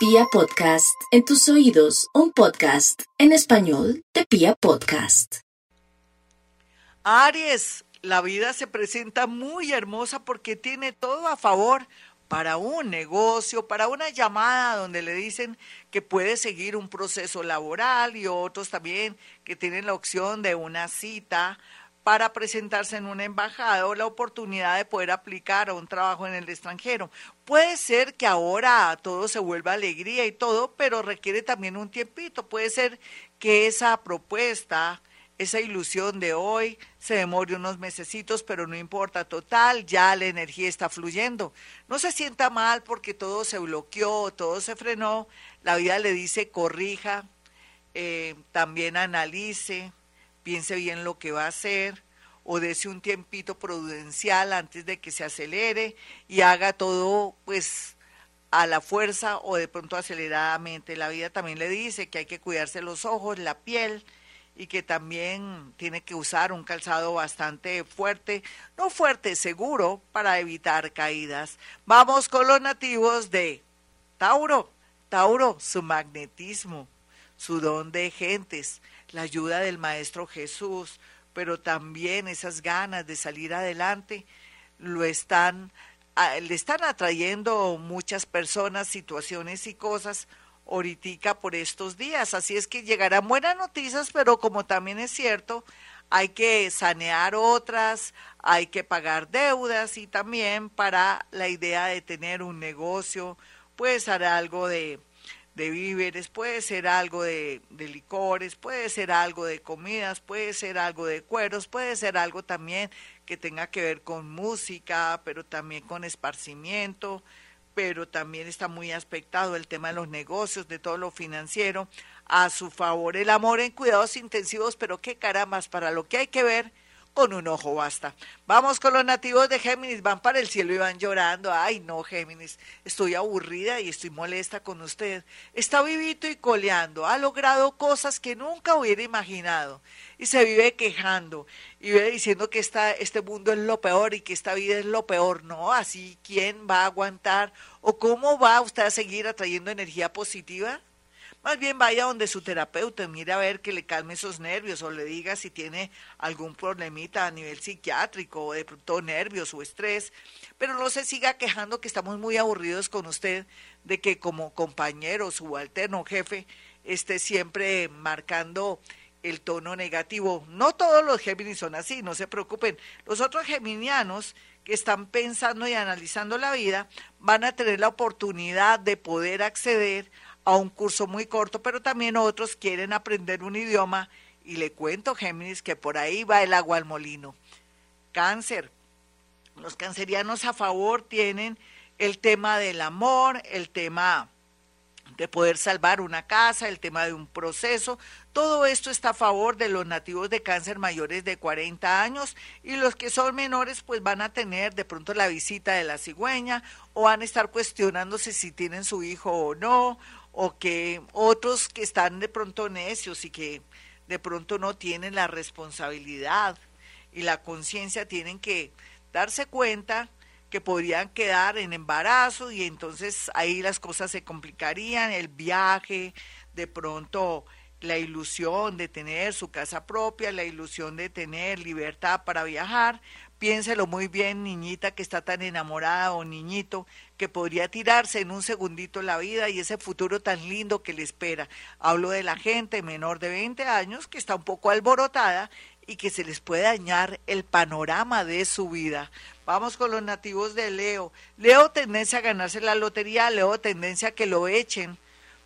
Pia Podcast, en tus oídos, un podcast en español de Pia Podcast. Aries, la vida se presenta muy hermosa porque tiene todo a favor para un negocio, para una llamada donde le dicen que puede seguir un proceso laboral y otros también que tienen la opción de una cita para presentarse en una embajada o la oportunidad de poder aplicar a un trabajo en el extranjero. Puede ser que ahora todo se vuelva alegría y todo, pero requiere también un tiempito. Puede ser que esa propuesta esa ilusión de hoy se demore unos mesecitos, pero no importa, total, ya la energía está fluyendo. No se sienta mal porque todo se bloqueó, todo se frenó, la vida le dice corrija, eh, también analice, piense bien lo que va a hacer o dese un tiempito prudencial antes de que se acelere y haga todo pues a la fuerza o de pronto aceleradamente. La vida también le dice que hay que cuidarse los ojos, la piel, y que también tiene que usar un calzado bastante fuerte, no fuerte, seguro, para evitar caídas. Vamos con los nativos de Tauro. Tauro, su magnetismo, su don de gentes, la ayuda del Maestro Jesús, pero también esas ganas de salir adelante, lo están, le están atrayendo muchas personas, situaciones y cosas ahorita por estos días. Así es que llegarán buenas noticias, pero como también es cierto, hay que sanear otras, hay que pagar deudas y también para la idea de tener un negocio, puede ser algo de, de víveres, puede ser algo de, de, licores, puede ser algo de comidas, puede ser algo de cueros, puede ser algo también que tenga que ver con música, pero también con esparcimiento, pero también está muy aspectado el tema de los negocios, de todo lo financiero, a su favor. El amor en cuidados intensivos, pero qué carambas, para lo que hay que ver, con un ojo basta. Vamos con los nativos de Géminis, van para el cielo y van llorando. Ay, no, Géminis, estoy aburrida y estoy molesta con usted. Está vivito y coleando, ha logrado cosas que nunca hubiera imaginado y se vive quejando y vive diciendo que esta, este mundo es lo peor y que esta vida es lo peor. No, así, ¿quién va a aguantar? ¿O cómo va usted a seguir atrayendo energía positiva? Más bien vaya donde su terapeuta, mire a ver que le calme esos nervios o le diga si tiene algún problemita a nivel psiquiátrico o de pronto nervios o estrés, pero no se siga quejando que estamos muy aburridos con usted de que como compañero, subalterno, jefe, esté siempre marcando el tono negativo. No todos los Géminis son así, no se preocupen. Los otros geminianos que están pensando y analizando la vida van a tener la oportunidad de poder acceder a un curso muy corto, pero también otros quieren aprender un idioma y le cuento, Géminis, que por ahí va el agua al molino. Cáncer. Los cancerianos a favor tienen el tema del amor, el tema de poder salvar una casa, el tema de un proceso. Todo esto está a favor de los nativos de cáncer mayores de 40 años y los que son menores pues van a tener de pronto la visita de la cigüeña o van a estar cuestionándose si tienen su hijo o no o que otros que están de pronto necios y que de pronto no tienen la responsabilidad y la conciencia tienen que darse cuenta que podrían quedar en embarazo y entonces ahí las cosas se complicarían, el viaje, de pronto la ilusión de tener su casa propia, la ilusión de tener libertad para viajar. Piénselo muy bien, niñita que está tan enamorada o niñito que podría tirarse en un segundito la vida y ese futuro tan lindo que le espera. Hablo de la gente menor de 20 años que está un poco alborotada y que se les puede dañar el panorama de su vida. Vamos con los nativos de Leo. Leo tendencia a ganarse la lotería, Leo tendencia a que lo echen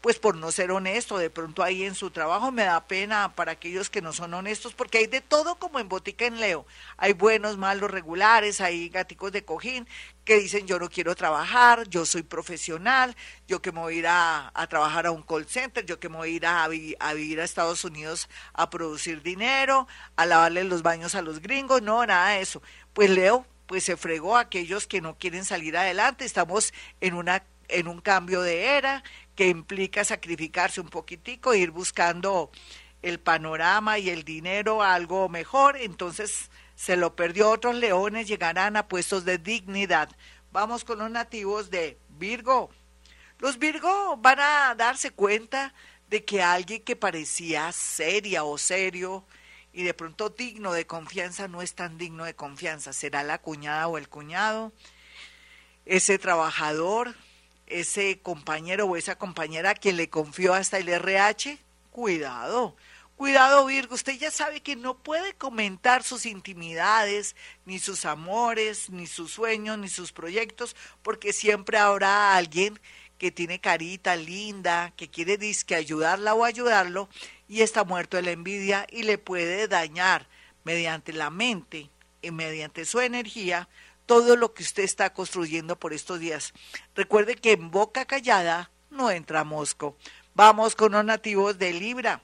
pues por no ser honesto, de pronto ahí en su trabajo me da pena para aquellos que no son honestos, porque hay de todo como en Botica en Leo. Hay buenos, malos, regulares, hay gaticos de cojín que dicen yo no quiero trabajar, yo soy profesional, yo que me voy a ir a, trabajar a un call center, yo que me voy a ir a, a vivir a Estados Unidos a producir dinero, a lavarle los baños a los gringos, no, nada de eso. Pues Leo, pues se fregó a aquellos que no quieren salir adelante, estamos en una en un cambio de era que implica sacrificarse un poquitico, ir buscando el panorama y el dinero algo mejor, entonces se lo perdió. Otros leones llegarán a puestos de dignidad. Vamos con los nativos de Virgo. Los Virgo van a darse cuenta de que alguien que parecía seria o serio y de pronto digno de confianza no es tan digno de confianza. Será la cuñada o el cuñado, ese trabajador, ese compañero o esa compañera a quien le confió hasta el RH. Cuidado, cuidado Virgo, usted ya sabe que no puede comentar sus intimidades, ni sus amores, ni sus sueños, ni sus proyectos, porque siempre habrá alguien que tiene carita linda, que quiere disque ayudarla o ayudarlo, y está muerto de la envidia y le puede dañar mediante la mente y mediante su energía todo lo que usted está construyendo por estos días. Recuerde que en boca callada no entra mosco. Vamos con los nativos de Libra.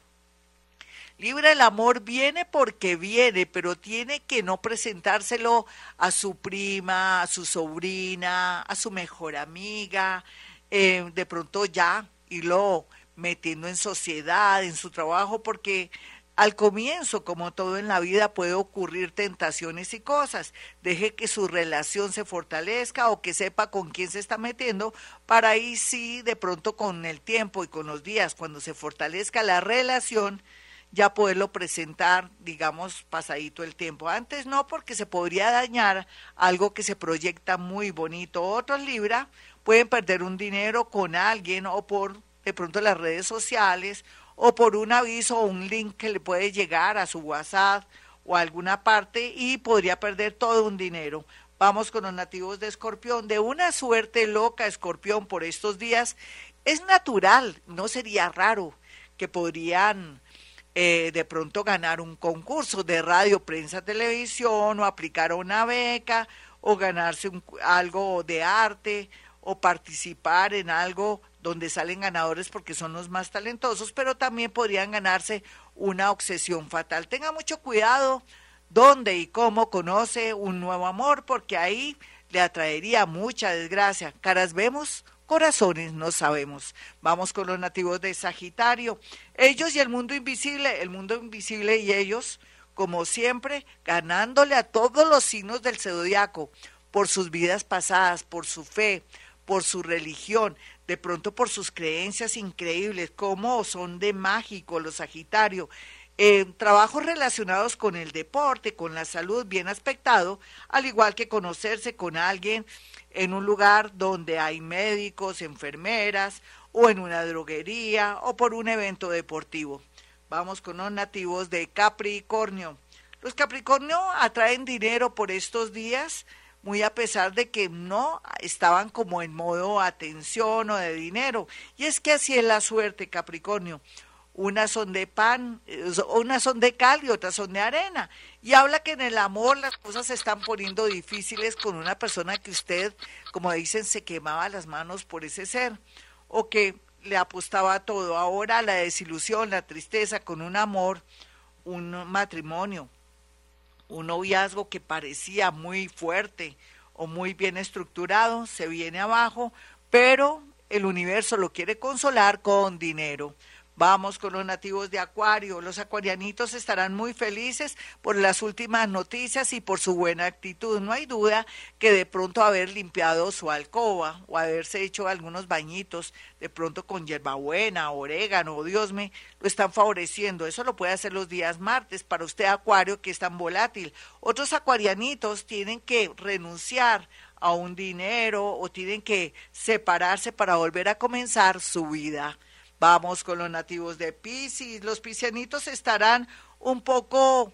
Libra, el amor viene porque viene, pero tiene que no presentárselo a su prima, a su sobrina, a su mejor amiga, eh, de pronto ya irlo metiendo en sociedad, en su trabajo, porque al comienzo, como todo en la vida, puede ocurrir tentaciones y cosas. Deje que su relación se fortalezca o que sepa con quién se está metiendo, para ahí sí, de pronto con el tiempo y con los días, cuando se fortalezca la relación, ya poderlo presentar, digamos, pasadito el tiempo. Antes no, porque se podría dañar algo que se proyecta muy bonito. Otros Libra pueden perder un dinero con alguien o por de pronto las redes sociales o por un aviso o un link que le puede llegar a su WhatsApp o a alguna parte y podría perder todo un dinero. Vamos con los nativos de Escorpión. De una suerte loca, Escorpión, por estos días, es natural, no sería raro que podrían eh, de pronto ganar un concurso de radio, prensa, televisión o aplicar una beca o ganarse algo de arte o participar en algo donde salen ganadores porque son los más talentosos, pero también podrían ganarse una obsesión fatal. Tenga mucho cuidado dónde y cómo conoce un nuevo amor, porque ahí le atraería mucha desgracia. Caras vemos, corazones no sabemos. Vamos con los nativos de Sagitario. Ellos y el mundo invisible, el mundo invisible y ellos, como siempre, ganándole a todos los signos del zodiaco por sus vidas pasadas, por su fe, por su religión, de pronto por sus creencias increíbles, como son de mágico los Sagitario. Eh, trabajos relacionados con el deporte, con la salud bien aspectado, al igual que conocerse con alguien en un lugar donde hay médicos, enfermeras, o en una droguería, o por un evento deportivo. Vamos con los nativos de Capricornio. Los Capricornio atraen dinero por estos días, muy a pesar de que no estaban como en modo atención o de dinero. Y es que así es la suerte, Capricornio. Unas son de pan, eh, unas son de cal y otras son de arena. Y habla que en el amor las cosas se están poniendo difíciles con una persona que usted, como dicen, se quemaba las manos por ese ser. O que le apostaba todo. Ahora la desilusión, la tristeza con un amor, un matrimonio, un noviazgo que parecía muy fuerte o muy bien estructurado, se viene abajo, pero el universo lo quiere consolar con dinero. Vamos con los nativos de Acuario. Los acuarianitos estarán muy felices por las últimas noticias y por su buena actitud. No hay duda que de pronto haber limpiado su alcoba o haberse hecho algunos bañitos, de pronto con hierbabuena, orégano, Dios me, lo están favoreciendo. Eso lo puede hacer los días martes para usted, Acuario, que es tan volátil. Otros acuarianitos tienen que renunciar a un dinero o tienen que separarse para volver a comenzar su vida. Vamos con los nativos de Pisces. Los piscianitos estarán un poco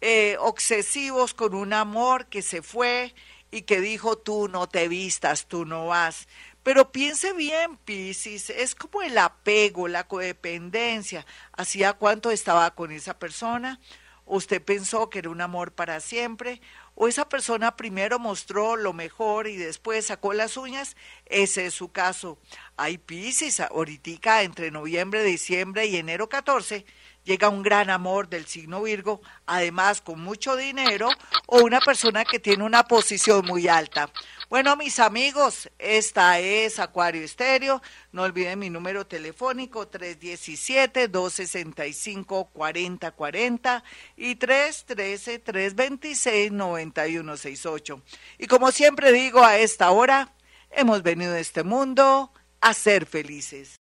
eh, obsesivos con un amor que se fue y que dijo tú no te vistas, tú no vas. Pero piense bien, Piscis, es como el apego, la codependencia. ¿Hacía cuánto estaba con esa persona? ¿Usted pensó que era un amor para siempre? ¿O esa persona primero mostró lo mejor y después sacó las uñas? Ese es su caso. Hay Pisces, ahorita entre noviembre, diciembre y enero 14 llega un gran amor del signo Virgo, además con mucho dinero o una persona que tiene una posición muy alta. Bueno, mis amigos, esta es Acuario Estéreo. No olviden mi número telefónico 317-265-4040 y 313-326-9168. Y como siempre digo a esta hora, hemos venido a este mundo a ser felices.